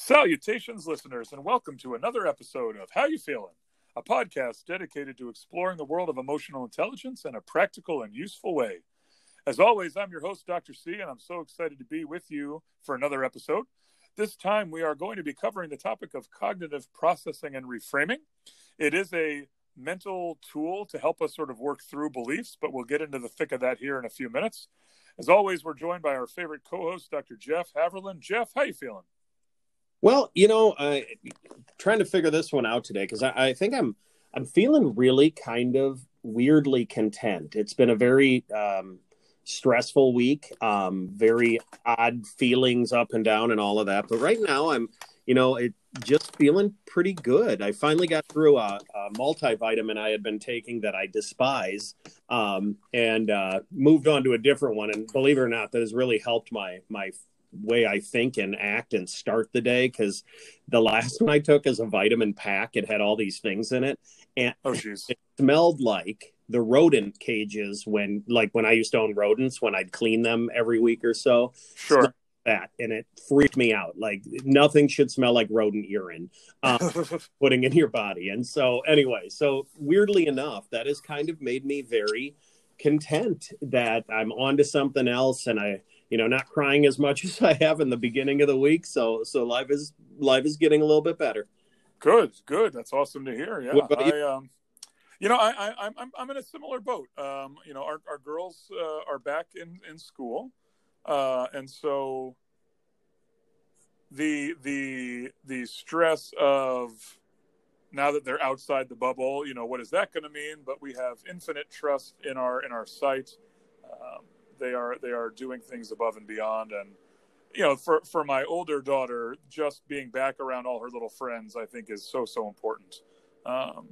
Salutations, listeners, and welcome to another episode of How You Feeling, a podcast dedicated to exploring the world of emotional intelligence in a practical and useful way. As always, I'm your host, Dr. C, and I'm so excited to be with you for another episode. This time, we are going to be covering the topic of cognitive processing and reframing. It is a mental tool to help us sort of work through beliefs, but we'll get into the thick of that here in a few minutes. As always, we're joined by our favorite co-host, Dr. Jeff Haverland. Jeff, how you feeling? Well, you know, I trying to figure this one out today because I, I, think I'm I'm feeling really kind of weirdly content. It's been a very um, stressful week, um, very odd feelings up and down and all of that. But right now, I'm you know it just feeling pretty good. I finally got through a, a multivitamin I had been taking that I despise, um, and uh, moved on to a different one. And believe it or not, that has really helped my my way I think and act and start the day because the last one I took as a vitamin pack, it had all these things in it, and oh, geez. it smelled like the rodent cages when, like, when I used to own rodents, when I'd clean them every week or so. Sure. That and it freaked me out. Like nothing should smell like rodent urine um, putting in your body. And so, anyway, so weirdly enough, that has kind of made me very content that I'm onto something else and I you know not crying as much as I have in the beginning of the week. So so life is life is getting a little bit better. Good, good. That's awesome to hear. Yeah, I you? um, you know, I, I I'm I'm in a similar boat. Um, you know, our our girls uh, are back in in school, uh, and so the the the stress of now that they're outside the bubble, you know, what is that going to mean? But we have infinite trust in our in our site. Um, they are they are doing things above and beyond. And you know for for my older daughter just being back around all her little friends i think is so so important. Um,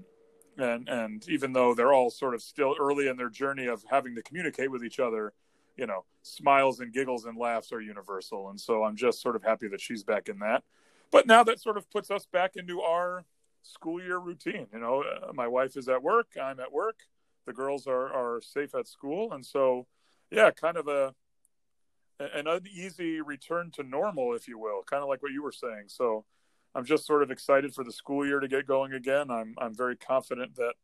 and and even though they're all sort of still early in their journey of having to communicate with each other you know smiles and giggles and laughs are universal. And so i'm just sort of happy that she's back in that. But now that sort of puts us back into our school year routine you know uh, my wife is at work i'm at work the girls are are safe at school. And so yeah, kind of a an uneasy return to normal, if you will, kind of like what you were saying. So I'm just sort of excited for the school year to get going again. I'm I'm very confident that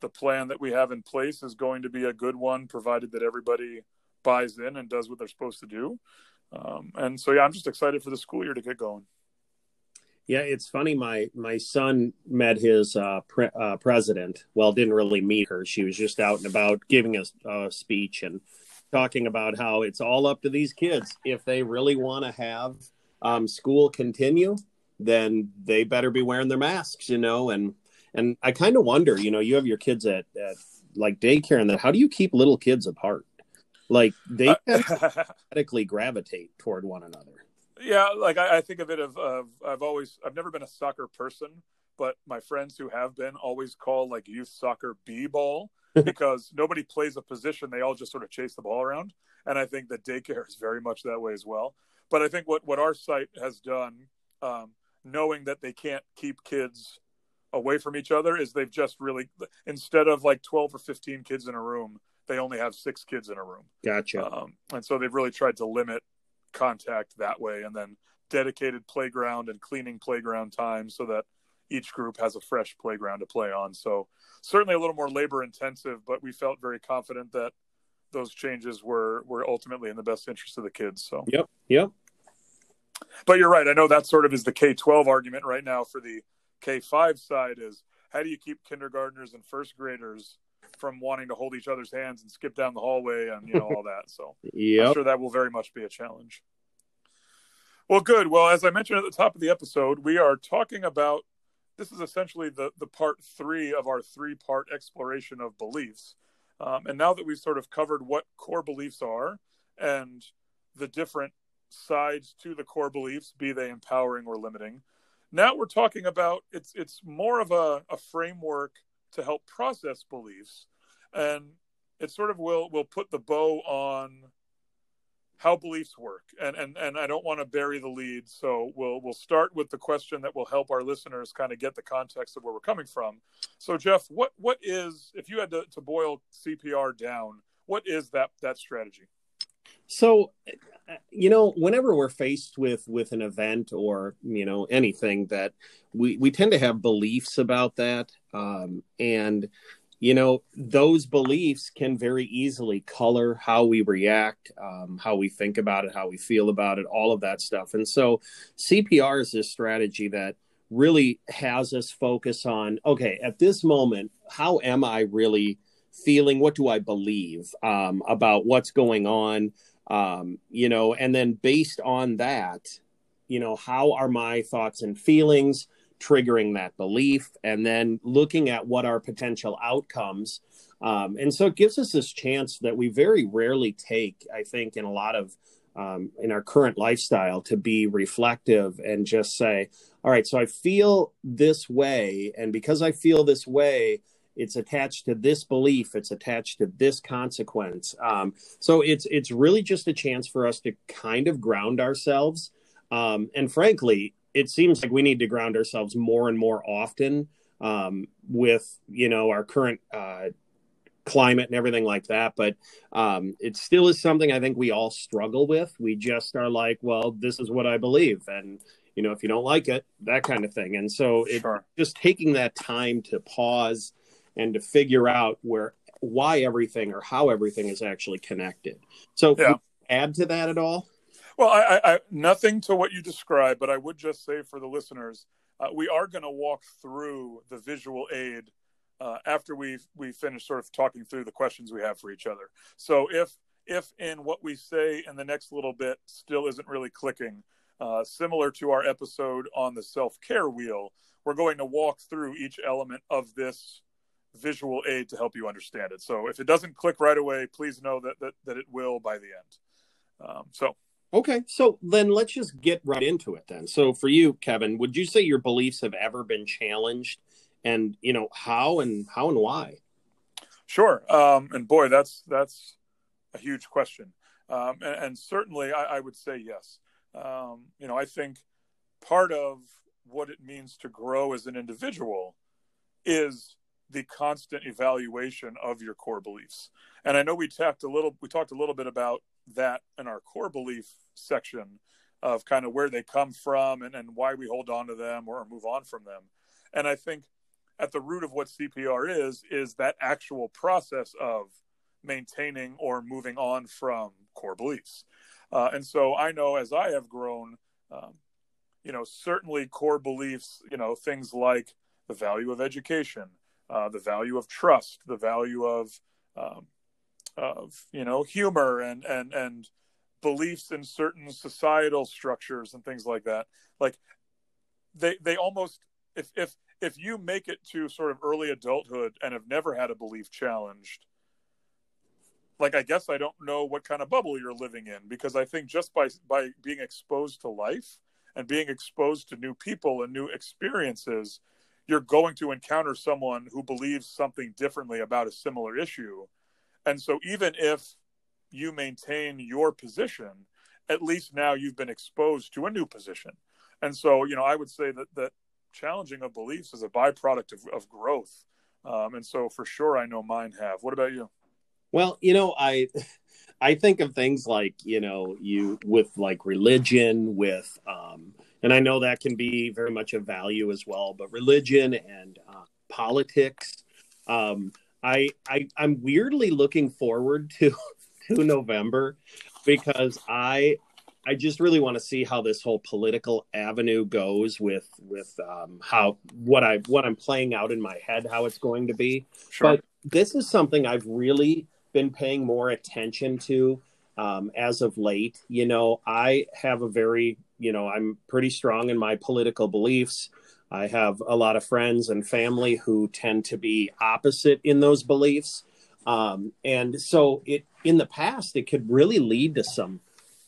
the plan that we have in place is going to be a good one, provided that everybody buys in and does what they're supposed to do. Um, and so, yeah, I'm just excited for the school year to get going. Yeah, it's funny. My my son met his uh, pre- uh, president. Well, didn't really meet her. She was just out and about giving a, a speech, and talking about how it's all up to these kids. If they really want to have um, school continue, then they better be wearing their masks, you know. And and I kind of wonder, you know, you have your kids at, at like daycare, and then how do you keep little kids apart? Like they automatically gravitate toward one another. Yeah, like I, I think of it of, of I've always I've never been a soccer person, but my friends who have been always call like youth soccer b ball because nobody plays a position. They all just sort of chase the ball around. And I think that daycare is very much that way as well. But I think what, what our site has done, um, knowing that they can't keep kids away from each other, is they've just really, instead of like 12 or 15 kids in a room, they only have six kids in a room. Gotcha. Um, and so they've really tried to limit contact that way and then dedicated playground and cleaning playground time so that each group has a fresh playground to play on. So certainly a little more labor intensive, but we felt very confident that those changes were were ultimately in the best interest of the kids. So yep, yep. But you're right. I know that sort of is the K-12 argument right now for the K-5 side is how do you keep kindergartners and first graders from wanting to hold each other's hands and skip down the hallway and you know all that. So yep. I'm sure that will very much be a challenge. Well, good. Well, as I mentioned at the top of the episode, we are talking about this is essentially the the part three of our three part exploration of beliefs. Um, and now that we've sort of covered what core beliefs are and the different sides to the core beliefs, be they empowering or limiting, now we're talking about it's it's more of a, a framework to help process beliefs, and it sort of will will put the bow on how beliefs work. And and and I don't want to bury the lead so we'll we'll start with the question that will help our listeners kind of get the context of where we're coming from. So Jeff what what is if you had to, to boil CPR down what is that that strategy? So, you know, whenever we're faced with with an event or you know anything that we we tend to have beliefs about that, um, and you know those beliefs can very easily color how we react um, how we think about it how we feel about it all of that stuff. And so cpr is this strategy that really has us focus on okay at this moment how am i really feeling? What do i believe um, about what's going on? Um, you know and then based on that you know how are my thoughts and feelings triggering that belief and then looking at what are potential outcomes um, and so it gives us this chance that we very rarely take i think in a lot of um, in our current lifestyle to be reflective and just say all right so i feel this way and because i feel this way it's attached to this belief it's attached to this consequence. Um, so it's it's really just a chance for us to kind of ground ourselves um, and frankly it seems like we need to ground ourselves more and more often um, with you know our current uh, climate and everything like that. But um, it still is something I think we all struggle with. We just are like, well, this is what I believe, and you know, if you don't like it, that kind of thing. And so, it, sure. just taking that time to pause and to figure out where why everything or how everything is actually connected. So, yeah. add to that at all? Well, I, I, nothing to what you described, but I would just say for the listeners, uh, we are going to walk through the visual aid uh, after we we finish sort of talking through the questions we have for each other. So if if in what we say in the next little bit still isn't really clicking, uh, similar to our episode on the self care wheel, we're going to walk through each element of this visual aid to help you understand it. So if it doesn't click right away, please know that that, that it will by the end. Um, so Okay, so then let's just get right into it then. So for you, Kevin, would you say your beliefs have ever been challenged, and you know how and how and why? Sure, um, and boy, that's that's a huge question, um, and, and, certainly I, I, would say yes. Um, you know, I think part of what it means to grow as an individual is the constant evaluation of your core beliefs. And I know we talked a little we talked a little bit about that in our core belief section of kind of where they come from and, and why we hold on to them or move on from them. And I think at the root of what CPR is, is that actual process of maintaining or moving on from core beliefs. Uh, and so I know as I have grown, um, you know, certainly core beliefs, you know, things like the value of education, uh, the value of trust, the value of um, of you know humor and and and beliefs in certain societal structures and things like that. Like they they almost if if if you make it to sort of early adulthood and have never had a belief challenged like i guess i don't know what kind of bubble you're living in because i think just by by being exposed to life and being exposed to new people and new experiences you're going to encounter someone who believes something differently about a similar issue and so even if you maintain your position, at least now you've been exposed to a new position. And so, you know, I would say that that challenging of beliefs is a byproduct of, of growth. Um, and so for sure, I know mine have. What about you? Well, you know, I I think of things like, you know, you with like religion, with um, and I know that can be very much a value as well, but religion and uh, politics. Um, I, I I'm weirdly looking forward to to November because I I just really want to see how this whole political avenue goes with with um, how what I what I'm playing out in my head how it's going to be. Sure. But this is something I've really been paying more attention to um, as of late. You know, I have a very you know I'm pretty strong in my political beliefs. I have a lot of friends and family who tend to be opposite in those beliefs. Um, and so it in the past it could really lead to some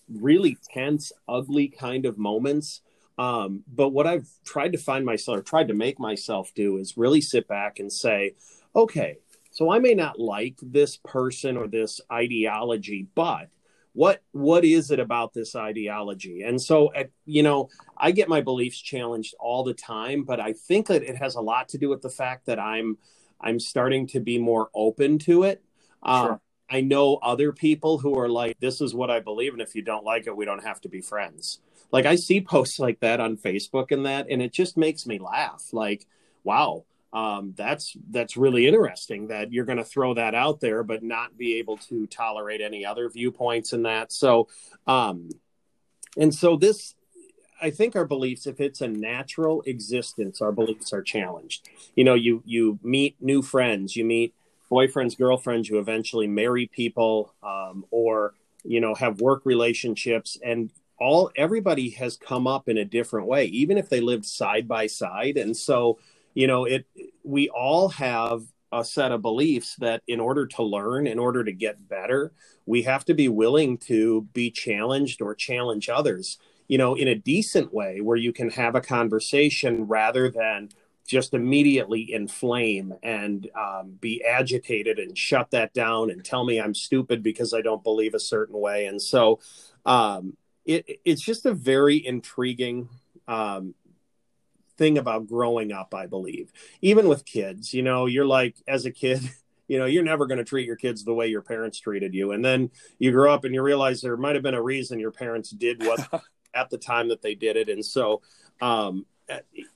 really tense, ugly kind of moments. Um, but what I've tried to find myself or tried to make myself do is really sit back and say, okay, so I may not like this person or this ideology, but what what is it about this ideology and so you know i get my beliefs challenged all the time but i think that it has a lot to do with the fact that i'm i'm starting to be more open to it um, sure. I know other people who are like, this is what I believe. And if you don't like it, we don't have to be friends. Like I see posts like that on Facebook and that, and it just makes me laugh. Like, wow, um, that's that's really interesting that you're going to throw that out there, but not be able to tolerate any other viewpoints in that. So, um, and so this, I think our beliefs, if it's a natural existence, our beliefs are challenged. You know, you you meet new friends, you meet boyfriends, girlfriends, you eventually marry people, um, or you know have work relationships, and all everybody has come up in a different way, even if they lived side by side, and so you know it we all have a set of beliefs that in order to learn in order to get better we have to be willing to be challenged or challenge others you know in a decent way where you can have a conversation rather than just immediately inflame and um, be agitated and shut that down and tell me i'm stupid because i don't believe a certain way. And so um, it, it's just a very intriguing um, thing about growing up, I believe. Even with kids, you know, you're like, as a kid, you know, you're never going to treat your kids the way your parents treated you. And then you grow up and you realize there might have been a reason your parents did what at the time that they did it. And so, um,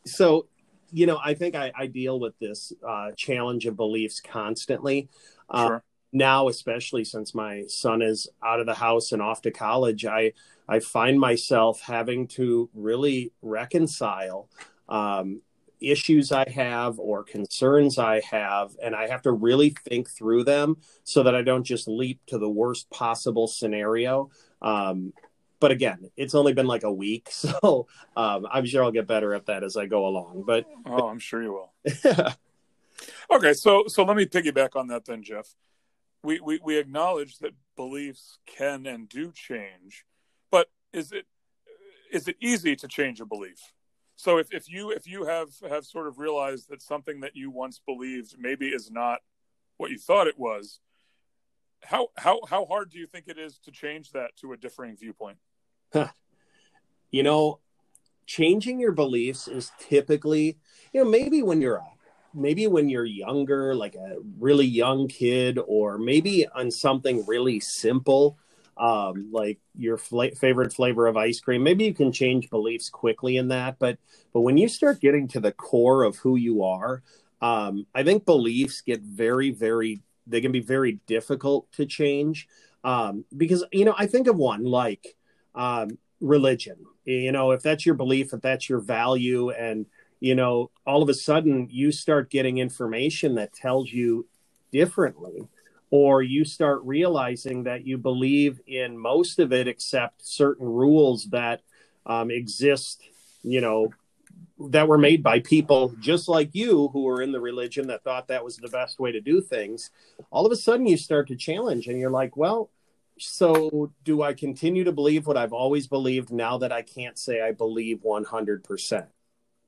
so, you know, I think I, I deal with this uh, challenge of beliefs constantly. Uh, sure. Now, especially since my son is out of the house and off to college, I I find myself having to really reconcile um, issues I have or concerns I have, and I have to really think through them so that I don't just leap to the worst possible scenario. Um, but again, it's only been like a week, so um, I'm sure I'll get better at that as I go along. But oh, I'm sure you will. okay, so so let me piggyback on that then, Jeff. We, we we acknowledge that beliefs can and do change, but is it is it easy to change a belief? So if, if you if you have have sort of realized that something that you once believed maybe is not what you thought it was how how how hard do you think it is to change that to a differing viewpoint? You know changing your beliefs is typically you know maybe when you're a maybe when you're younger like a really young kid or maybe on something really simple um, like your fl- favorite flavor of ice cream. Maybe you can change beliefs quickly in that, but but when you start getting to the core of who you are, um, I think beliefs get very very they can be very difficult to change um, because you know I think of one like um, religion. You know, if that's your belief, if that's your value, and you know, all of a sudden you start getting information that tells you differently or you start realizing that you believe in most of it except certain rules that um, exist, you know, that were made by people just like you who were in the religion that thought that was the best way to do things. All of a sudden, you start to challenge and you're like, well, so do I continue to believe what I've always believed now that I can't say I believe 100%?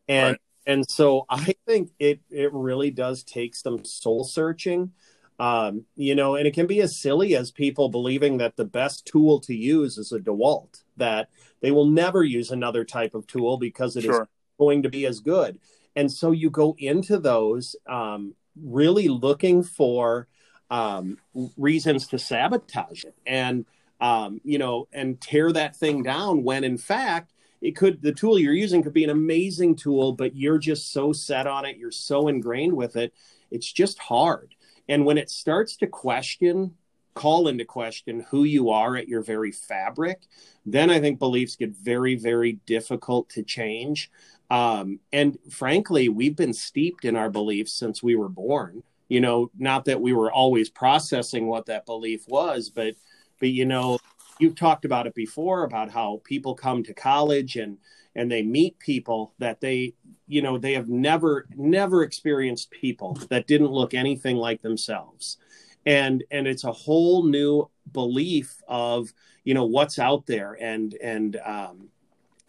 And right. and so I think it it really does take some soul searching um, you know, and it can be as silly as people believing that the best tool to use is a DeWalt, that they will never use another type of tool because it sure. is going to be as good. And so you go into those um, really looking for um, reasons to sabotage it and, um, you know, and tear that thing down when in fact, it could the tool you're using could be an amazing tool but you're just so set on it you're so ingrained with it it's just hard and when it starts to question, call into question who you are at your very fabric, then I think beliefs get very, very difficult to change. Um, and frankly, we've been steeped in our beliefs since we were born. You know, not that we were always processing what that belief was, but but you know, you've talked about it before about how people come to college and and they meet people that they you know they have never never experienced people that didn't look anything like themselves. And and it's a whole new belief of you know what's out there and and um,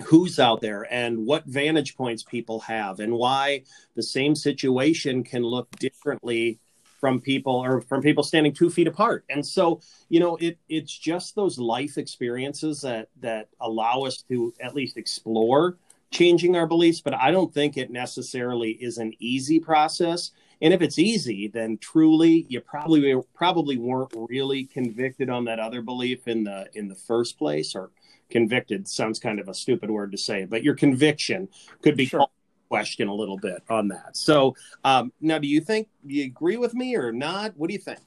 who's out there and what vantage points people have and why the same situation can look differently from people or from people standing two feet apart and so you know it it's just those life experiences that that allow us to at least explore changing our beliefs but i don't think it necessarily is an easy process And if it's easy, then truly you probably probably weren't really convicted on that other belief in the in the first place, or convicted sounds kind of a stupid word to say, but your conviction could be sure. Question a little bit on that. So um, now, do you think you agree with me or not? What do you think?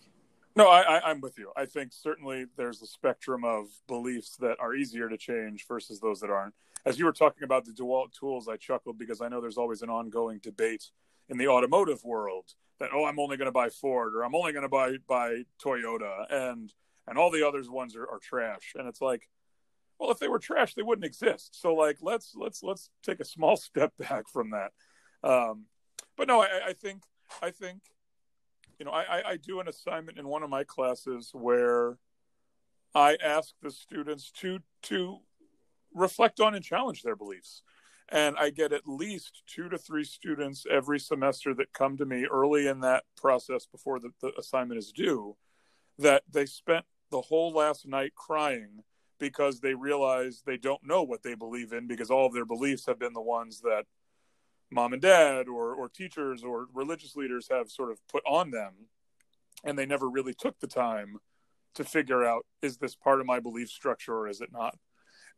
No, I, am with you. I think certainly there's a spectrum of beliefs that are easier to change versus those that aren't. As you were talking about the DeWalt tools, I chuckled because I know there's always an ongoing debate in the automotive world that oh, I'm only going to buy Ford or I'm only going to buy buy Toyota and and all the others ones are, are trash. And it's like, well, if they were trash, they wouldn't exist. So like, let's let's let's take a small step back from that. Um, but no, I, I think I think you know, I, I do an assignment in one of my classes where I ask the students to to reflect on and challenge their beliefs. And I get at least two to three students every semester that come to me early in that process before the, the assignment is due that they spent the whole last night crying because they realize they don't know what they believe in because all of their beliefs have been the ones that mom and dad or, or teachers or religious leaders have sort of put on them. And they never really took the time to figure out is this part of my belief structure or is it not?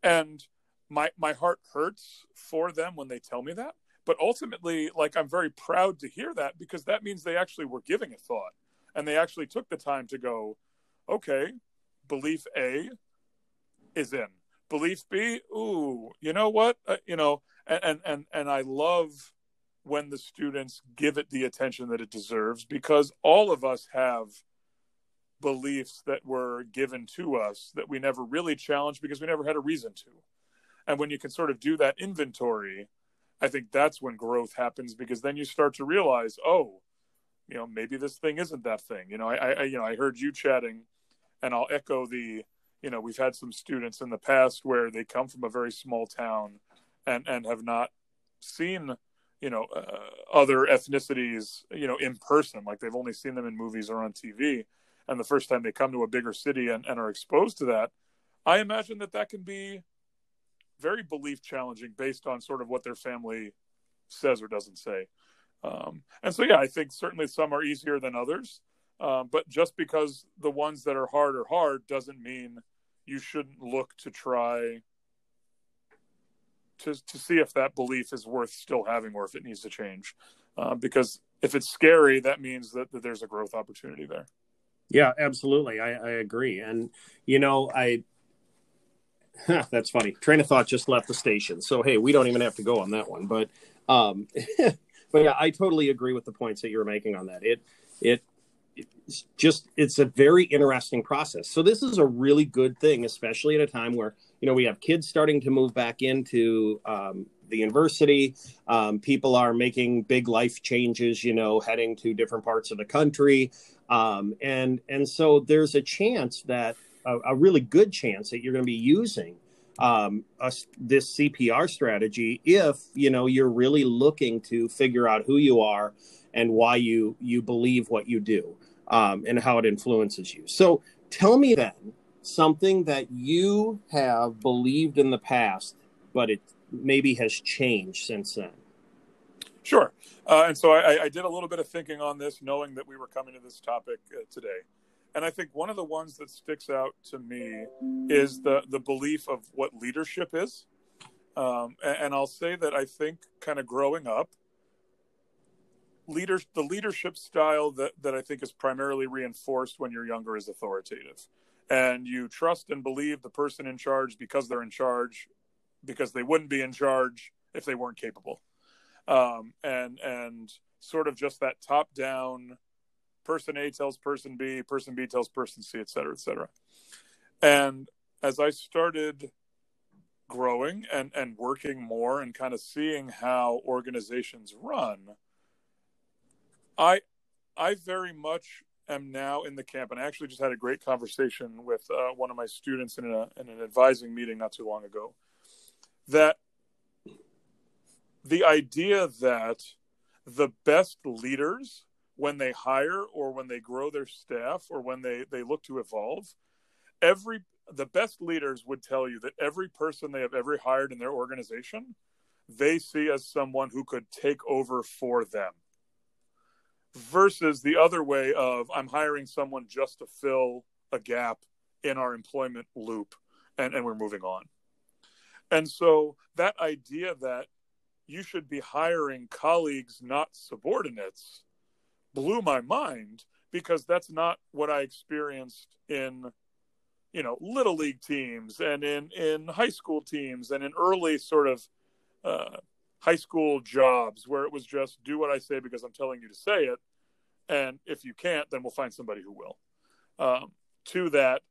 And my my heart hurts for them when they tell me that. But ultimately like i'm very proud to hear that because that means they actually were giving it thought and they actually took the time to go okay belief a is in Beliefs be, ooh you know what uh, you know and and and I love when the students give it the attention that it deserves because all of us have beliefs that were given to us that we never really challenged because we never had a reason to. And when you can sort of do that inventory, I think that's when growth happens because then you start to realize, oh, you know, maybe this thing isn't that thing. You know, I, I you know, I heard you chatting, and I'll echo the, you know, we've had some students in the past where they come from a very small town and and have not seen you know uh, other ethnicities you know in person. Like they've only seen them in movies or on tv and the first time they come to a bigger city and, and are exposed to that i imagine that that can be very belief challenging based on sort of what their family says or doesn't say. Um, and so yeah i think certainly some are easier than others. Um, but just because the ones that are hard are hard doesn't mean you shouldn't look to try to to see if that belief is worth still having or if it needs to change. Uh, because if it's scary, that means that, that there's a growth opportunity there. Yeah, absolutely. I, I agree. And you know, I huh, that's funny. Train of thought just left the station. So hey, we don't even have to go on that one. But um but yeah, I totally agree with the points that you're making on that. It it it's just it's a very interesting process. So this is a really good thing, especially at a time where you know we have kids starting to move back into um, the university. Um, people are making big life changes, you know, heading to different parts of the country, um, and and so there's a chance that a, a really good chance that you're going to be using um, a, this CPR strategy if you know you're really looking to figure out who you are and why you you believe what you do um, and how it influences you. So tell me then something that you have believed in the past, but it maybe has changed since then. Sure. Uh, and so I, I, did a little bit of thinking on this, knowing that we were coming to this topic uh, today. And I think one of the ones that sticks out to me is the the belief of what leadership is. Um, and, and I'll say that I think, kind of growing up, leaders the leadership style that, that I think is primarily reinforced when you're younger is authoritative. And you trust and believe the person in charge because they're in charge, because they wouldn't be in charge if they weren't capable. Um, and and sort of just that top down person A tells person B, person B tells person C, et cetera, et cetera. And as I started growing and, and working more and kind of seeing how organizations run, I I very much am now in the camp, and I actually just had a great conversation with uh, one of my students in, a, in an advising meeting not too long ago. That the idea that the best leaders, when they hire or when they grow their staff or when they, they look to evolve, every the best leaders would tell you that every person they have ever hired in their organization, they see as someone who could take over for them versus the other way of I'm hiring someone just to fill a gap in our employment loop and, and we're moving on. And so that idea that you should be hiring colleagues, not subordinates, blew my mind because that's not what I experienced in, you know, little league teams and in in high school teams and in early sort of uh, high school jobs where it was just do what I say because I'm telling you to say it, and if you can't, then we'll find somebody who will. Um, to that,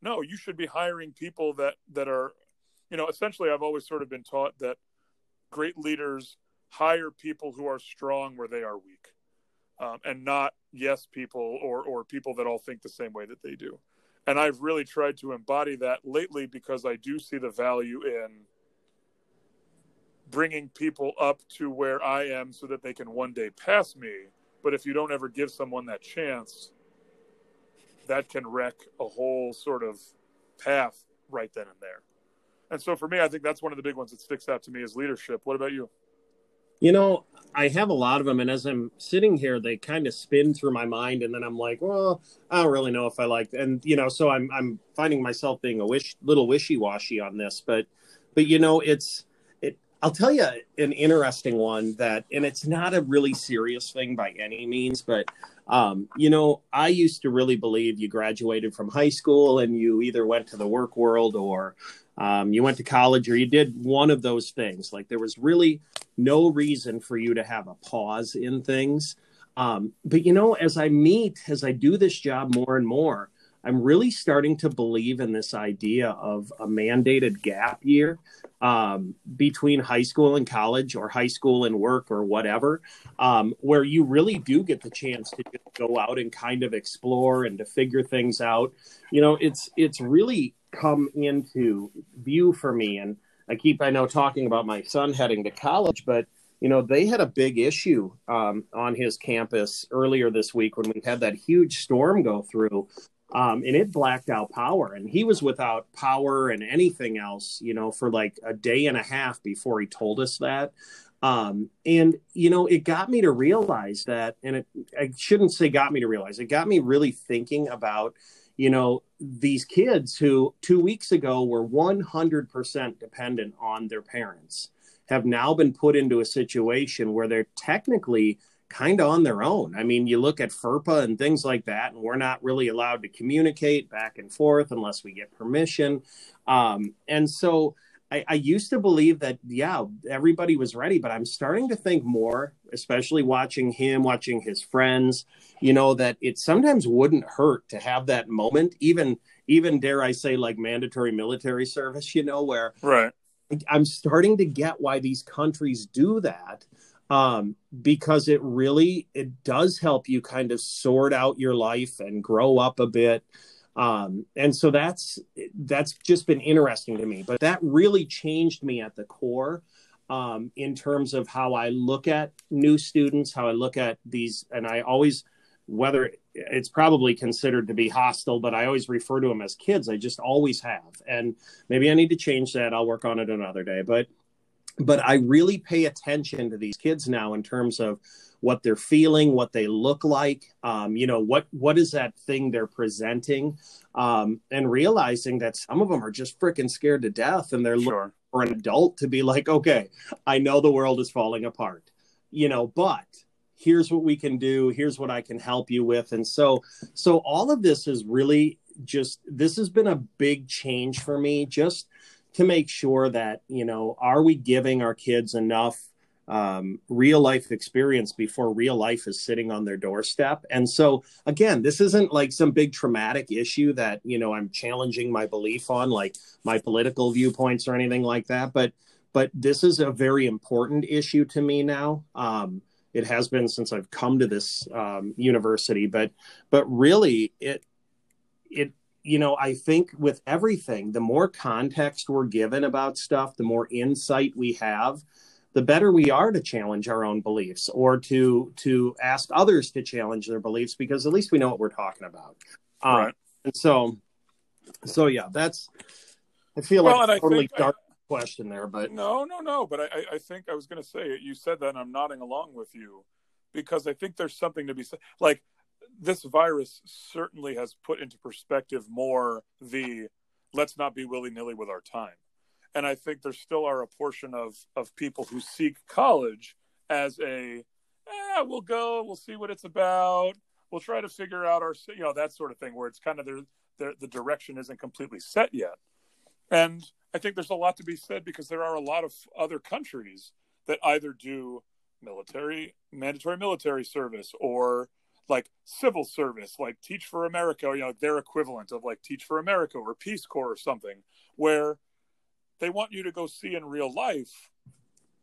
no, you should be hiring people that that are, you know, essentially I've always sort of been taught that great leaders hire people who are strong where they are weak, um, and not yes people or or people that all think the same way that they do. And I've really tried to embody that lately because I do see the value in bringing people up to where I am so that they can one day pass me. But if you don't ever give someone that chance, that can wreck a whole sort of path right then and there. And so for me, I think that's one of the big ones that sticks out to me is leadership. What about you? You know, I have a lot of them, and as I'm sitting here, they kind of spin through my mind, and then I'm like, well, I don't really know if I like, and you know, so I'm I'm finding myself being a wish little wishy washy on this, but but you know, it's it. I'll tell you an interesting one that, and it's not a really serious thing by any means, but um, you know, I used to really believe you graduated from high school and you either went to the work world or um, you went to college or you did one of those things. Like there was really no reason for you to have a pause in things. Um, but you know, as I meet, as I do this job more and more, I'm really starting to believe in this idea of a mandated gap year um, between high school and college, or high school and work, or whatever, um, where you really do get the chance to go out and kind of explore and to figure things out. You know, it's it's really come into view for me, and I keep I know talking about my son heading to college, but you know they had a big issue um, on his campus earlier this week when we had that huge storm go through um, and it blacked out power. And he was without power and anything else you know for like a day and a half before he told us that. Um, and you know it got me to realize that and it i shouldn't say got me to realize it got me really thinking about you know these kids who two weeks ago were 100% dependent on their parents have now been put into a situation where they're technically kind of on their own. I mean, you look at FERPA and things like that, and we're not really allowed to communicate back and forth unless we get permission. Um, and so I, I, used to believe that, yeah, everybody was ready, but I'm starting to think more, especially watching him, watching his friends, you know, that it sometimes wouldn't hurt to have that moment, even, even dare I say, like mandatory military service, you know, where right. I'm starting to get why these countries do that um, because it really it does help you kind of sort out your life and grow up a bit. Um, and so that's that's just been interesting to me but that really changed me at the core um, in terms of how i look at new students how i look at these and i always whether it's probably considered to be hostile but i always refer to them as kids. I just always have. And maybe i need to change that. I'll work on it another day. But but I really pay attention to these kids now in terms of what they're feeling, what they look like, um, you know, what what is that thing they're presenting, um, and realizing that some of them are just freaking scared to death, and they're sure. looking for an adult to be like, okay, I know the world is falling apart, you know, but here's what we can do, here's what I can help you with, and so so all of this is really just this has been a big change for me, just to make sure that you know are we giving our kids enough um, real life experience before real life is sitting on their doorstep? And so again this isn't like some big traumatic issue that you know i'm challenging my belief on like my political viewpoints or anything like that but but this is a very important issue to me now. Um, it has been since i've come to this um, university but but really it it you know, I think with everything, the more context we're given about stuff, the more insight we have, the better we are to challenge our own beliefs or to to ask others to challenge their beliefs because at least we know what we're talking about. Um, right. And so, so yeah, that's. I feel well, like a totally think, dark I, question there, but no, no, no. But I, I think I was going to say you said that, and I'm nodding along with you. because I think there's something to be said. Like this virus certainly has put into perspective more the let's not be willy nilly with our time. And I think there still are a portion of, of people who seek college as a, eh, we'll go, we'll see what it's about, we'll try to figure out our, you know, that sort of thing, where it's kind of the, the direction isn't completely set yet. And I think there's a lot to be said because there are a lot of other countries that either do military, mandatory military service or like civil service, like Teach for America, or, you know, their equivalent of like Teach for America or Peace Corps or something, where they want you to go see in real life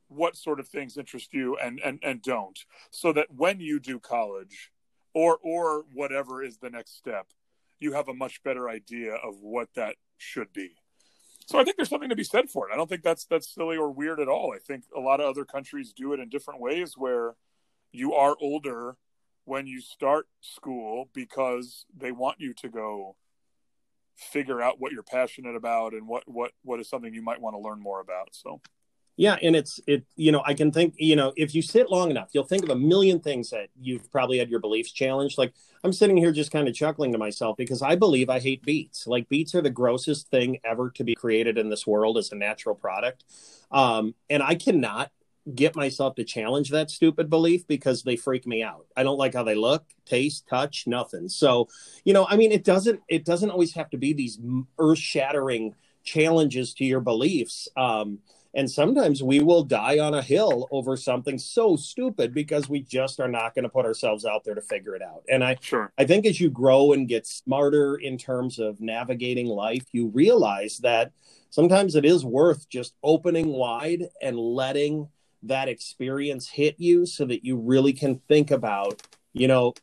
what sort of things interest you and and and don't, so that when you do college or or whatever is the next step, you have a much better idea of what that should be. So I think there's something to be said for it. I don't think that's that's silly or weird at all. I think a lot of other countries do it in different ways where you are older when you start school because they want you to go figure out what you're passionate about and what what what is something you might want to learn more about so. Yeah and it's it you know i can think you know if you sit long enough you'll think of a million things that you've probably had your beliefs challenged. Like i'm sitting here just kind of chuckling to myself because i believe i hate beets. Like beets are the grossest thing ever to be created in this world as a natural product. Um, and i cannot get myself to challenge that stupid belief because they freak me out. I don't like how they look, taste, touch, nothing. So, you know, I mean, it doesn't it doesn't always have to be these earth-shattering challenges to your beliefs. Um, and sometimes we will die on a hill over something so stupid because we just are not going to put ourselves out there to figure it out. And I sure. I think as you grow and get smarter in terms of navigating life, you realize that sometimes it is worth just opening wide and letting that experience hit you so that you really can think about, you know,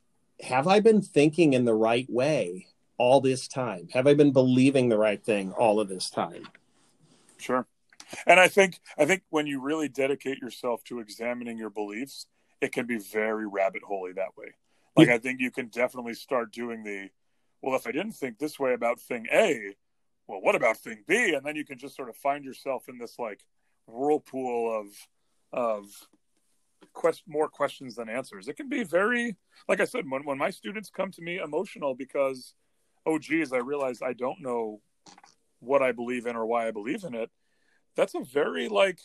have I been thinking in the right way all this time? Have I been believing the right thing all of this time? Sure. And I think I think when you really dedicate yourself to examining your beliefs, it can be very rabbit holey that way. Like yeah. I think you can definitely start doing the well, if I didn't think this way about thing A, well, what about thing B? And then you can just sort of find yourself in this like whirlpool of of quest more questions than answers. It can be very, like I said, when when my students come to me emotional because, oh geez, I realize I don't know what I believe in or why I believe in it. That's a very like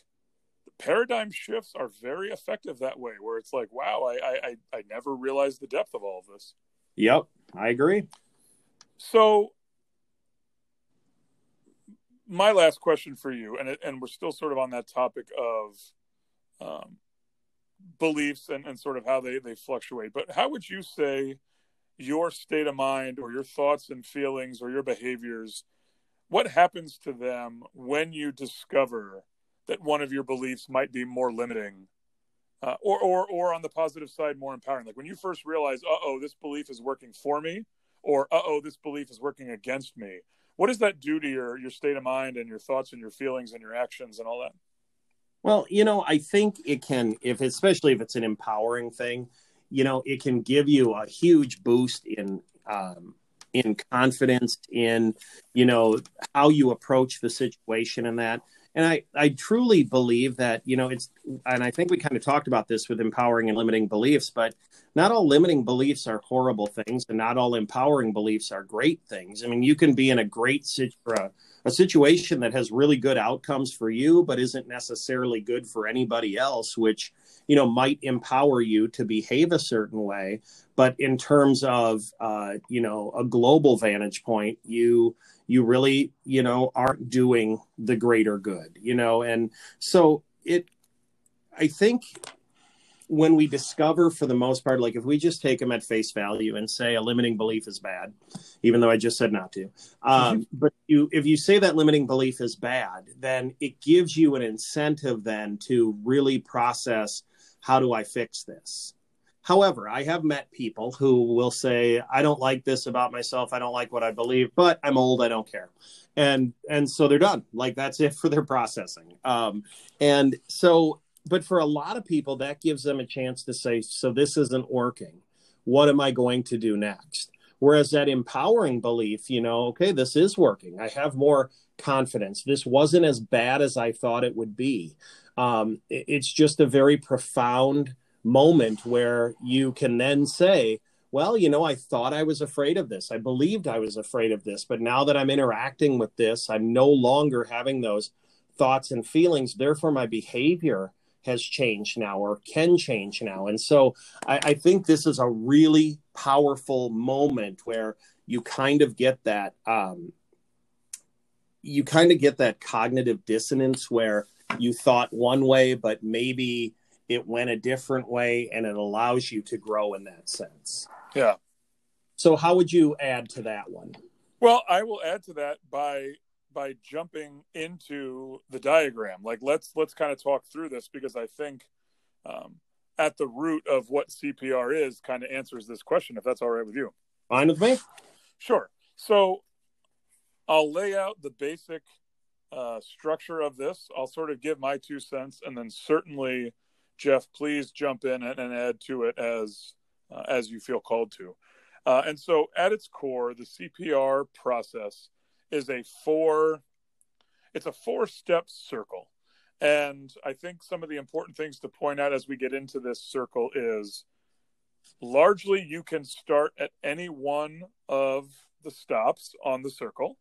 paradigm shifts are very effective that way, where it's like, wow, I I I never realized the depth of all of this. Yep, I agree. So my last question for you, and and we're still sort of on that topic of um, beliefs and, and sort of how they, they fluctuate. But how would you say your state of mind or your thoughts and feelings or your behaviors, what happens to them when you discover that one of your beliefs might be more limiting uh, or, or, or on the positive side, more empowering? Like when you first realize, uh oh, this belief is working for me, or uh oh, this belief is working against me. What does that do to your, your state of mind and your thoughts and your feelings and your actions and all that? Well, you know, I think it can, if especially if it's an empowering thing, you know, it can give you a huge boost in um, in confidence in you know how you approach the situation and that. And I, I truly believe that you know it's and i think we kind of talked about this with empowering and limiting beliefs but not all limiting beliefs are horrible things and not all empowering beliefs are great things. I mean you can be in a great situation a situation that has really good outcomes for you but isn't necessarily good for anybody else which you know might empower you to behave a certain way. But in terms of uh, you know a global vantage point you you really you know aren't doing the greater good you know? And so it i think when we discover for the most part like if we just take them at face value and say a limiting belief is bad even though i just said not to um, mm-hmm. but you if you say that limiting belief is bad then it gives you an incentive then to really process how do i fix this However, I have met people who will say, I don't like this about myself. I don't like what I believe, but I'm old. I don't care. And, and so they're done. Like that's it for their processing. Um, and so, but for a lot of people, that gives them a chance to say, so this isn't working. What am I going to do next? Whereas that empowering belief, you know, okay, this is working. I have more confidence. This wasn't as bad as I thought it would be. Um, it's just a very profound moment where you can then say, well, you know, I thought I was afraid of this. I believed I was afraid of this. But now that I'm interacting with this, I'm no longer having those thoughts and feelings. Therefore, my behavior has changed now or can change now. And so I, I think this is a really powerful moment where you kind of get that. Um, you kind of get that cognitive dissonance where you thought one way, but maybe it went a different way and it allows you to grow in that sense. Yeah. So how would you add to that one? Well, I will add to that by by jumping into the diagram. Like let's let's kind of talk through this because I think um, at the root of what CPR is kind of answers this question. If that's all right with you. Fine with me. Sure. So I'll lay out the basic uh, structure of this. I'll sort of give my two cents, and then certainly, Jeff, please jump in and, and add to it as uh, as you feel called to. Uh, and so, at its core, the CPR process is a four it's a four step circle. And I think some of the important things to point out as we get into this circle is largely you can start at any one of the stops on the circle.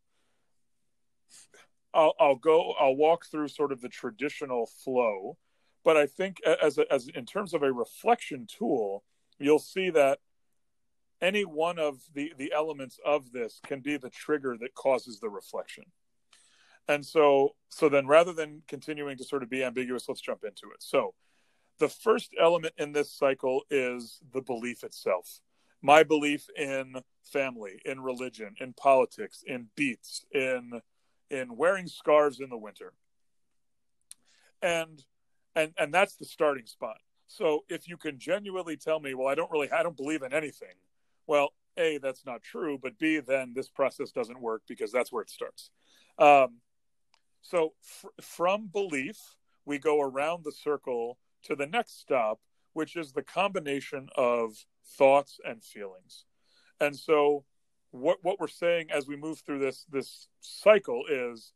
I'll, I'll go. I'll walk through sort of the traditional flow, but I think as a, as in terms of a reflection tool, you'll see that any one of the the elements of this can be the trigger that causes the reflection. And so so then rather than continuing to sort of be ambiguous, let's jump into it. So the first element in this cycle is the belief itself. My belief in family, in religion, in politics, in beets, in in wearing scarves in the winter. And and and that's the starting spot. So if you can genuinely tell me, well, I don't really I don't believe in anything. Well, A, that's not true, but B, then this process doesn't work because that's where it starts. Um, so fr- from belief, we go around the circle to the next stop, which is the combination of thoughts and feelings. And so what what we're saying as we move through this this cycle is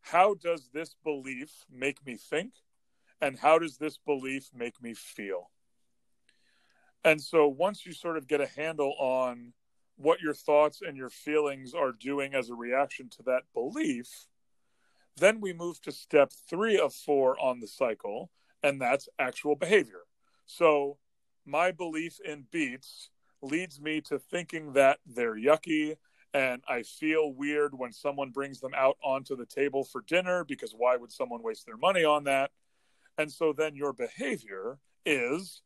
how does this belief make me think and how does this belief make me feel and so once you sort of get a handle on what your thoughts and your feelings are doing as a reaction to that belief then we move to step 3 of 4 on the cycle and that's actual behavior so my belief in beets leads me to thinking that they're yucky and I feel weird when someone brings them out onto the table for dinner because why would someone waste their money on that? And so then your behavior is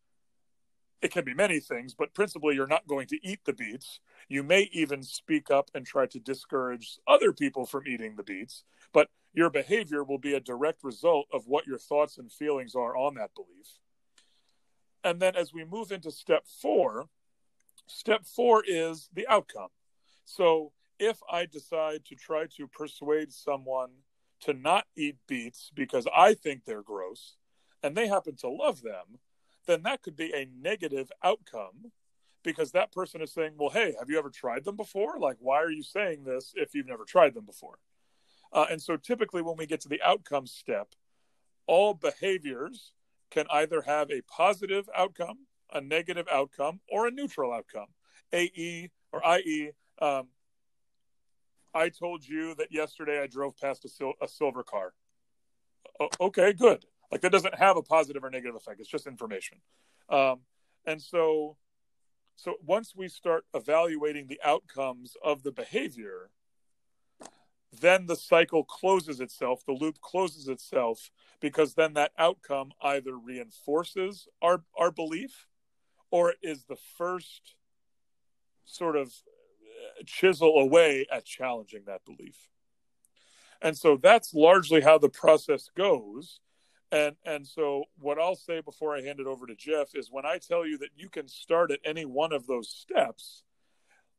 it can be many things, but principally you're not going to eat the beets. You may even speak up and try to discourage other people from eating the beets, but your behavior will be a direct result of what your thoughts and feelings are on that belief. And then as we move into step four, Step four is the outcome. So if I decide to try to persuade someone to not eat beets because I think they're gross and they happen to love them, then that could be a negative outcome because that person is saying, Well, hey, have you ever tried them before? Like, why are you saying this if you've never tried them before? Uh, and so typically, when we get to the outcome step, all behaviors can either have a positive outcome a negative outcome or a neutral outcome. AE or IE, um, I told you that yesterday I drove past a, sil- a silver car. O- okay, good. Like that doesn't have a positive or negative effect. It's just information. Um, and so, so once we start evaluating the outcomes of the behavior, then the cycle closes itself, the loop closes itself, because then that outcome either reinforces our, our belief or is the first sort of uh, chisel away at challenging that belief. And so that's largely how the process goes. And and so what I'll say before I hand it over to Jeff is when I tell you that you can start at any one of those steps,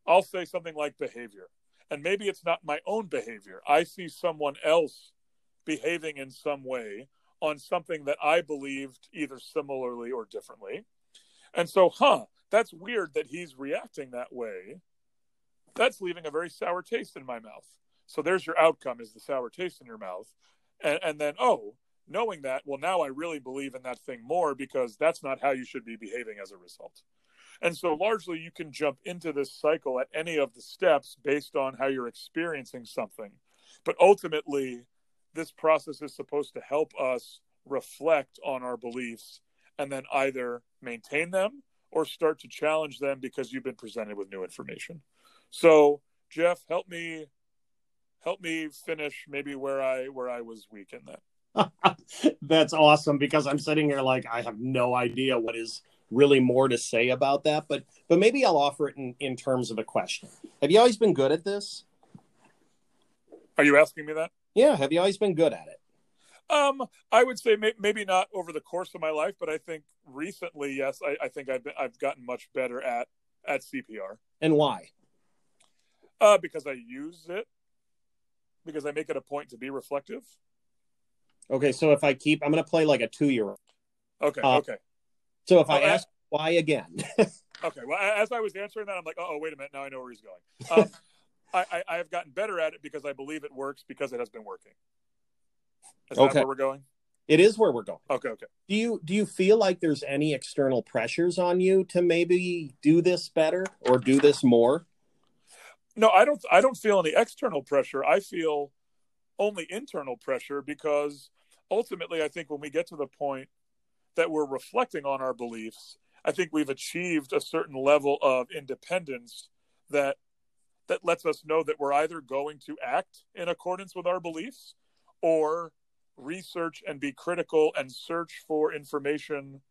I'll say something like behavior. And maybe it's not my own behavior. I see someone else behaving in some way on something that I believed either similarly or differently. And so, huh, that's weird that he's reacting that way. That's leaving a very sour taste in my mouth. So there's your outcome is the sour taste in your mouth. And, and then, oh, knowing that, well, now I really believe in that thing more because that's not how you should be behaving as a result. And so, largely, you can jump into this cycle at any of the steps based on how you're experiencing something. But ultimately, this process is supposed to help us reflect on our beliefs and then either maintain them or start to challenge them because you've been presented with new information. So, Jeff, help me help me finish maybe where I where I was weak in that. That's awesome because I'm sitting here like I have no idea what is really more to say about that, but but maybe I'll offer it in, in terms of a question. Have you always been good at this? Are you asking me that? Yeah, have you always been good at it? Um, I would say may- maybe not over the course of my life, but I think recently, yes, I, I think I've been, I've gotten much better at at CPR. And why? Uh, because I use it, because I make it a point to be reflective. Okay, so if I keep, I'm going to play like a two year old. Okay, uh, okay. So if I ask why again? okay, well, as I was answering that, I'm like, oh, wait a minute, now I know where he's going. Um, I, I, have gotten better at it because I believe it works because it has been working. Is okay. where we're going? It is where we're going. Okay, okay. Do you do you feel like there's any external pressures on you to maybe do this better or do this more? No, I don't I don't feel any external pressure. I feel only internal pressure because ultimately I think when we get to the point that we're reflecting on our beliefs, I think we've achieved a certain level of independence that that lets us know that we're either going to act in accordance with our beliefs or research and be critical and search for information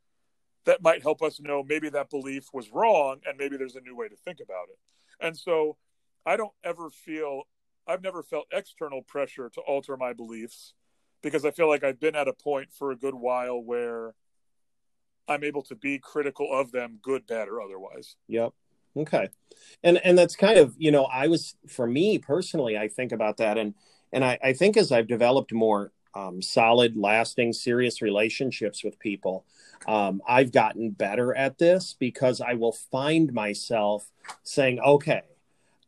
that might help us know maybe that belief was wrong and maybe there's a new way to think about it. And so I don't ever feel I've never felt external pressure to alter my beliefs because I feel like I've been at a point for a good while where I'm able to be critical of them, good, bad, or otherwise. Yep. Okay. And and that's kind of, you know, I was for me personally, I think about that and and I, I think as I've developed more um, solid, lasting, serious relationships with people, um, I've gotten better at this because I will find myself saying, okay,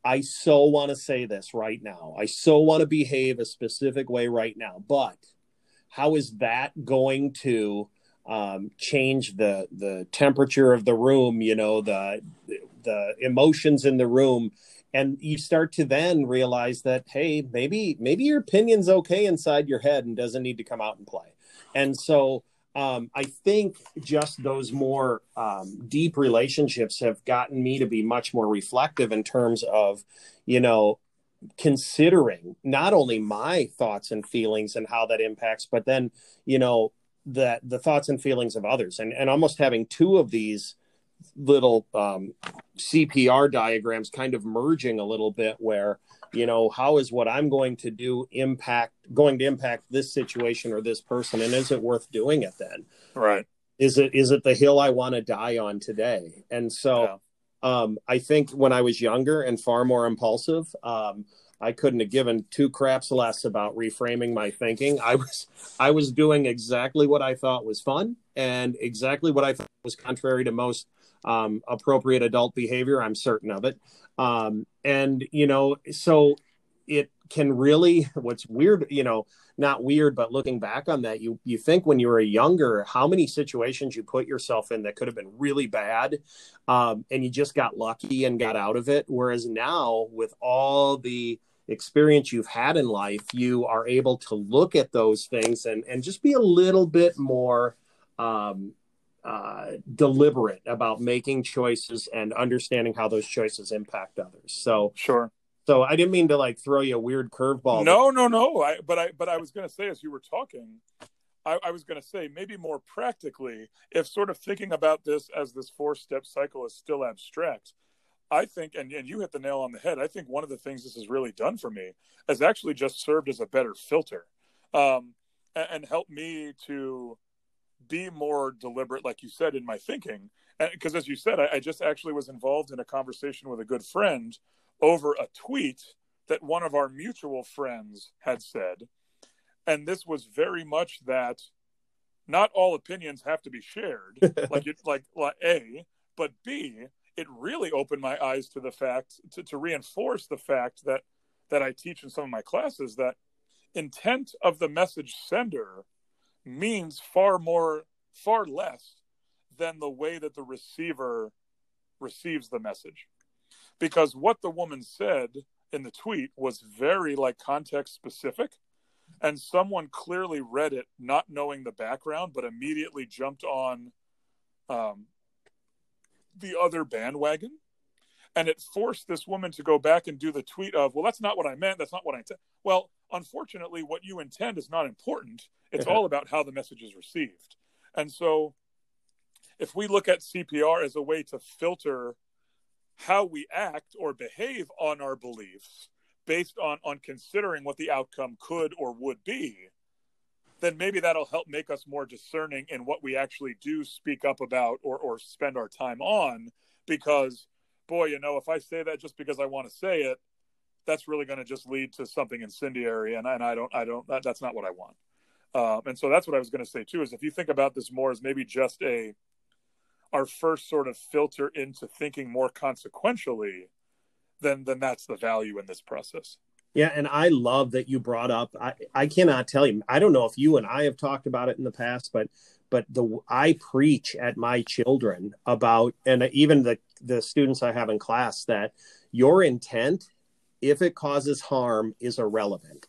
I so want to say this right now. I so want to behave a specific way right now. But how is that going to um, change the the temperature of the room? You know, the the emotions in the room and you start to then realize that hey maybe maybe your opinion's okay inside your head and doesn't need to come out and play and so um, i think just those more um, deep relationships have gotten me to be much more reflective in terms of you know considering not only my thoughts and feelings and how that impacts but then you know that the thoughts and feelings of others. And and almost having two of these little um, CPR diagrams kind of merging a little bit where you know how is what I'm going to do impact going to impact this situation or this person and is it worth doing it then right is it is it the hill I want to die on today and so yeah. um, I think when I was younger and far more impulsive um, I couldn't have given two craps less about reframing my thinking. I was I was doing exactly what I thought was fun and exactly what I thought was contrary to most um, appropriate adult behavior. I'm certain of it. Um, and, you know, so it can really, what's weird, you know, not weird, but looking back on that, you, you think when you were younger, how many situations you put yourself in that could have been really bad. Um, and you just got lucky and got out of it. Whereas now with all the, experience you've had in life, you are able to look at those things and, and just be a little bit more um, uh, deliberate about making choices and understanding how those choices impact others. So sure. So I didn't mean to like throw you a weird curveball. No, no, no. I but I but I was going to say as you were talking, I, I was going to say maybe more practically, if sort of thinking about this as this four step cycle is still abstract. I think, and, and you hit the nail on the head. I think one of the things this has really done for me has actually just served as a better filter um, and, and helped me to be more deliberate, like you said, in my thinking. Because as you said, I, I just actually was involved in a conversation with a good friend over a tweet that one of our mutual friends had said. And this was very much that not all opinions have to be shared, like it, like, like A, but B, it really opened my eyes to the fact to, to reinforce the fact that that I teach in some of my classes that intent of the message sender means far more, far less than the way that the receiver receives the message. Because what the woman said in the tweet was very like context specific. And someone clearly read it not knowing the background, but immediately jumped on um, the other bandwagon. And it forced this woman to go back and do the tweet of, well, that's not what I meant. That's not what I intend. Well, unfortunately, what you intend is not important. It's all about how the message is received. And so if we look at CPR as a way to filter how we act or behave on our beliefs based on on considering what the outcome could or would be then maybe that'll help make us more discerning in what we actually do speak up about or or spend our time on because boy you know if i say that just because i want to say it that's really going to just lead to something incendiary and, and i don't i don't that, that's not what i want um, and so that's what i was going to say too is if you think about this more as maybe just a our first sort of filter into thinking more consequentially, then then that's the value in this process. Yeah, and I love that you brought up. I, I cannot tell you. I don't know if you and I have talked about it in the past, but but the I preach at my children about, and even the the students I have in class that your intent, if it causes harm, is irrelevant.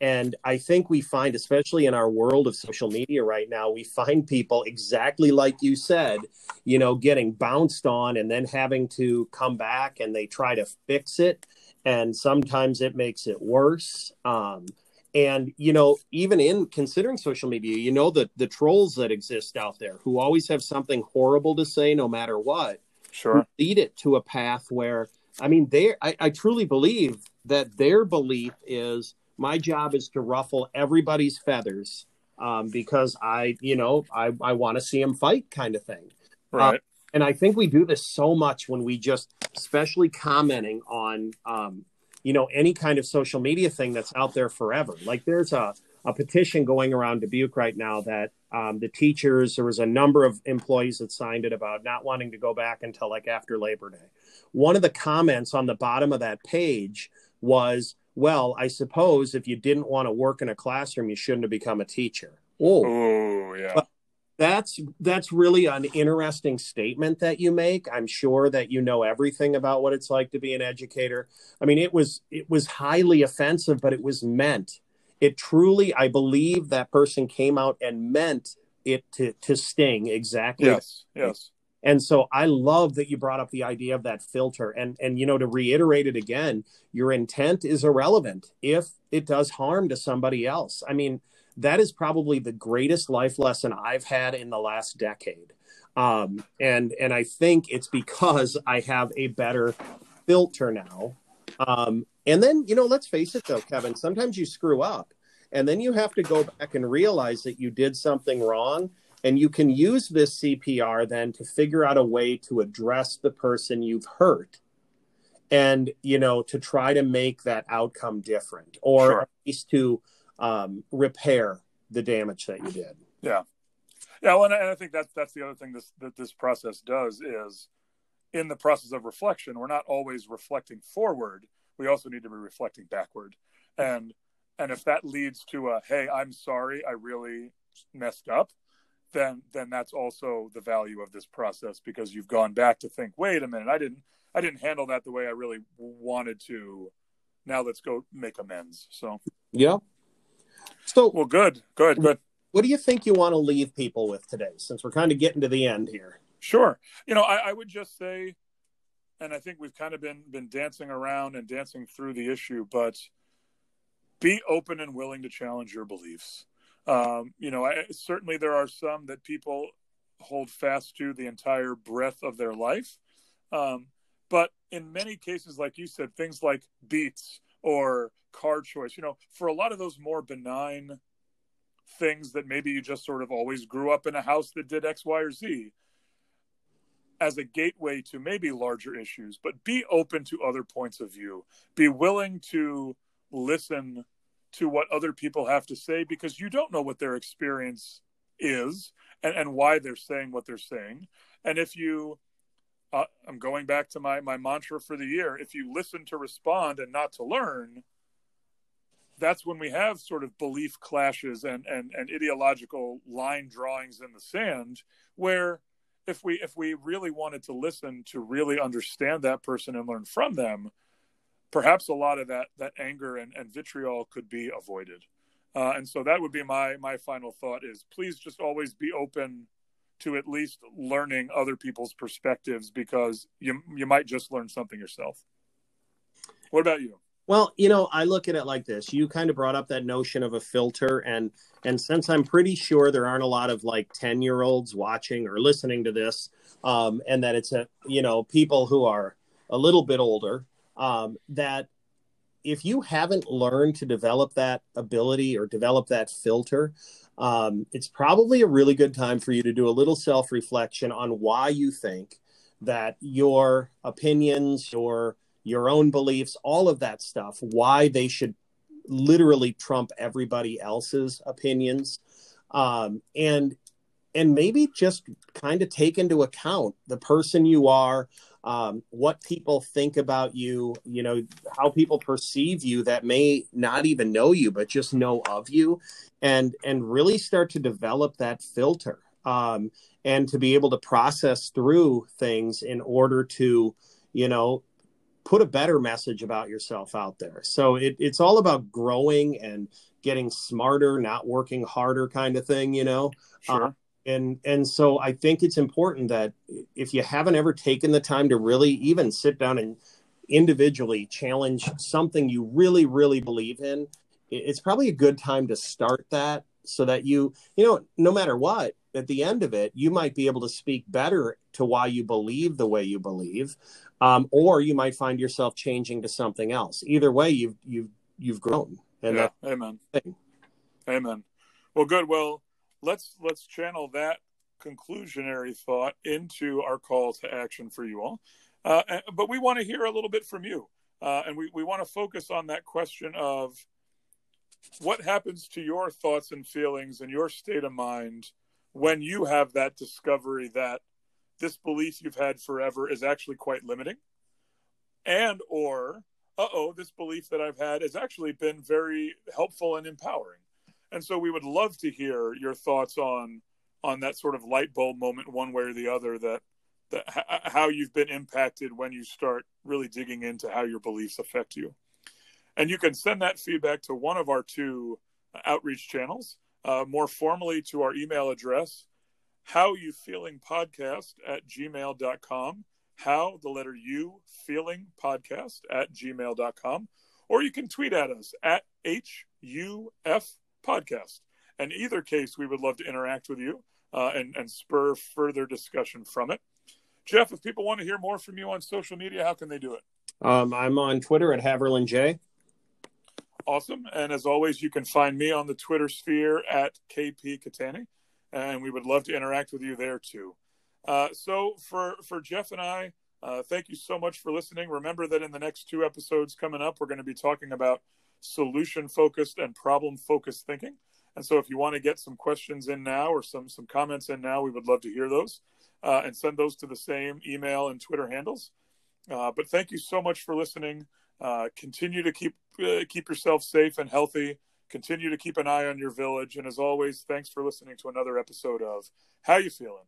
And I think we find, especially in our world of social media right now, we find people exactly like you said, you know, getting bounced on and then having to come back and they try to fix it. And sometimes it makes it worse. Um, and you know even in considering social media you know the the trolls that exist out there who always have something horrible to say no matter what sure lead it to a path where i mean they I, I truly believe that their belief is my job is to ruffle everybody's feathers um, because I, you know, I, I want to see them fight kind of thing. Right. Uh, and I think we do this so much when we just, especially commenting on, um, you know, any kind of social media thing that's out there forever. Like there's a, a petition going around Dubuque right now that um, the teachers, there was a number of employees that signed it about not wanting to go back until like after Labor Day. One of the comments on the bottom of that page was, well, I suppose if you didn't want to work in a classroom, you shouldn't have become a teacher. Oh, yeah. But that's that's really an interesting statement that you make. I'm sure that you know everything about what it's like to be an educator. I mean, it was it was highly offensive, but it was meant. It truly, I believe, that person came out and meant it to to sting exactly. Yes, yes. And so I love that you brought up the idea of that filter. And and you know, to reiterate it again, your intent is irrelevant if it does harm to somebody else. I mean, that is probably the greatest life lesson I've had in the last decade. Um, and and I think it's because I have a better filter now. Um, and then you know, let's face it though, Kevin. Sometimes you screw up, and then you have to go back and realize that you did something wrong and you can use this CPR then to figure out a way to address the person you've hurt and, you know, to try to make that outcome different or sure. at least to um, repair the damage that you did. Yeah. Yeah. Well, and I, and I think that's, that's the other thing this, that this process does is in the process of reflection, we're not always reflecting forward. We also need to be reflecting backward. And, and if that leads to a, Hey, I'm sorry, I really messed up then then that's also the value of this process because you've gone back to think wait a minute i didn't i didn't handle that the way i really wanted to. Now let's go make amends. So. Yeah so well good good good. What do you think you want to leave people with today since we're kind of getting to the end here sure you know i, I would just say and i think we've kind of been been dancing around and dancing through the issue but be open and willing to challenge your beliefs um, you know, I, certainly there are some that people hold fast to the entire breadth of their life. Um, but in many cases, like you said, things like beets or car choice, you know, for a lot of those more benign things that maybe you just sort of always grew up in a house that did X, Y, or Z as a gateway to maybe larger issues, but be open to other points of view. Be willing to listen to what other people have to say because you don't know what their experience is and, and why they're saying what they're saying. And if you, uh, I'm going back to my, my mantra for the year if you listen to respond and not to learn, that's when we have sort of belief clashes and, and, and ideological line drawings in the sand where if we if we really wanted to listen to really understand that person and learn from them perhaps a lot of that that anger and, and vitriol could be avoided. Uh, and so that would be my my final thought is please just always be open to at least learning other people's perspectives because you you might just learn something yourself. What about you well, you know, I look at it like this. You kind of brought up that notion of a filter and and since I'm pretty sure there aren't a lot of like 10-year-olds watching or listening to this um and that it's a, you know, people who are a little bit older um that if you haven't learned to develop that ability or develop that filter, um, it's probably a really good time for you to do a little self reflection on why you think that your opinions, your your own beliefs, all of that stuff, why they should literally trump everybody else's opinions. Um, and and maybe just kind of take into account the person you are, um, what people think about you, you know, how people perceive you that may not even know you, but just know of you, and and really start to develop that filter um, and to be able to process through things in order to, you know, put a better message about yourself out there. So it, it's all about growing and getting smarter, not working harder kind of thing, you know? Sure. Uh, and and so I think it's important that if you haven't ever taken the time to really even sit down and individually challenge something you really really believe in, it's probably a good time to start that so that you you know no matter what at the end of it you might be able to speak better to why you believe the way you believe um, or you might find yourself changing to something else. Either way, you've you've you've grown. And yeah, amen. Amen. Well, good. Well, let's let's channel that conclusionary thought into our call to action for you all. Uh, but we want to hear a little bit from you, uh, and we we want to focus on that question of what happens to your thoughts and feelings and your state of mind when you have that discovery that this belief you've had forever is actually quite limiting. And or uh-oh this belief that i've had has actually been very helpful and empowering. And so we would love to hear your thoughts on on that sort of light bulb moment one way or the other that that how you've been impacted when you start really digging into how your beliefs affect you. And you can send that feedback to one of our two outreach channels uh, more formally to our email address how you feeling podcast at gmail.com how the letter u feeling podcast at gmail.com or you can tweet at us at huf podcast. In either case we would love to interact with you uh, and, and spur further discussion from it. Jeff if people want to hear more from you on social media how can they do it? Um, i'm on twitter at haverland j. Awesome. And as always you can find me on the twitter sphere at kp cattani and we would love to interact with you there too. Uh, so for for Jeff and I, uh, thank you so much for listening. Remember that in the next two episodes coming up, we're going to be talking about solution focused and problem focused thinking. And so, if you want to get some questions in now or some some comments in now, we would love to hear those uh, and send those to the same email and Twitter handles. Uh, but thank you so much for listening. Uh, continue to keep uh, keep yourself safe and healthy. Continue to keep an eye on your village. And as always, thanks for listening to another episode of How You Feeling?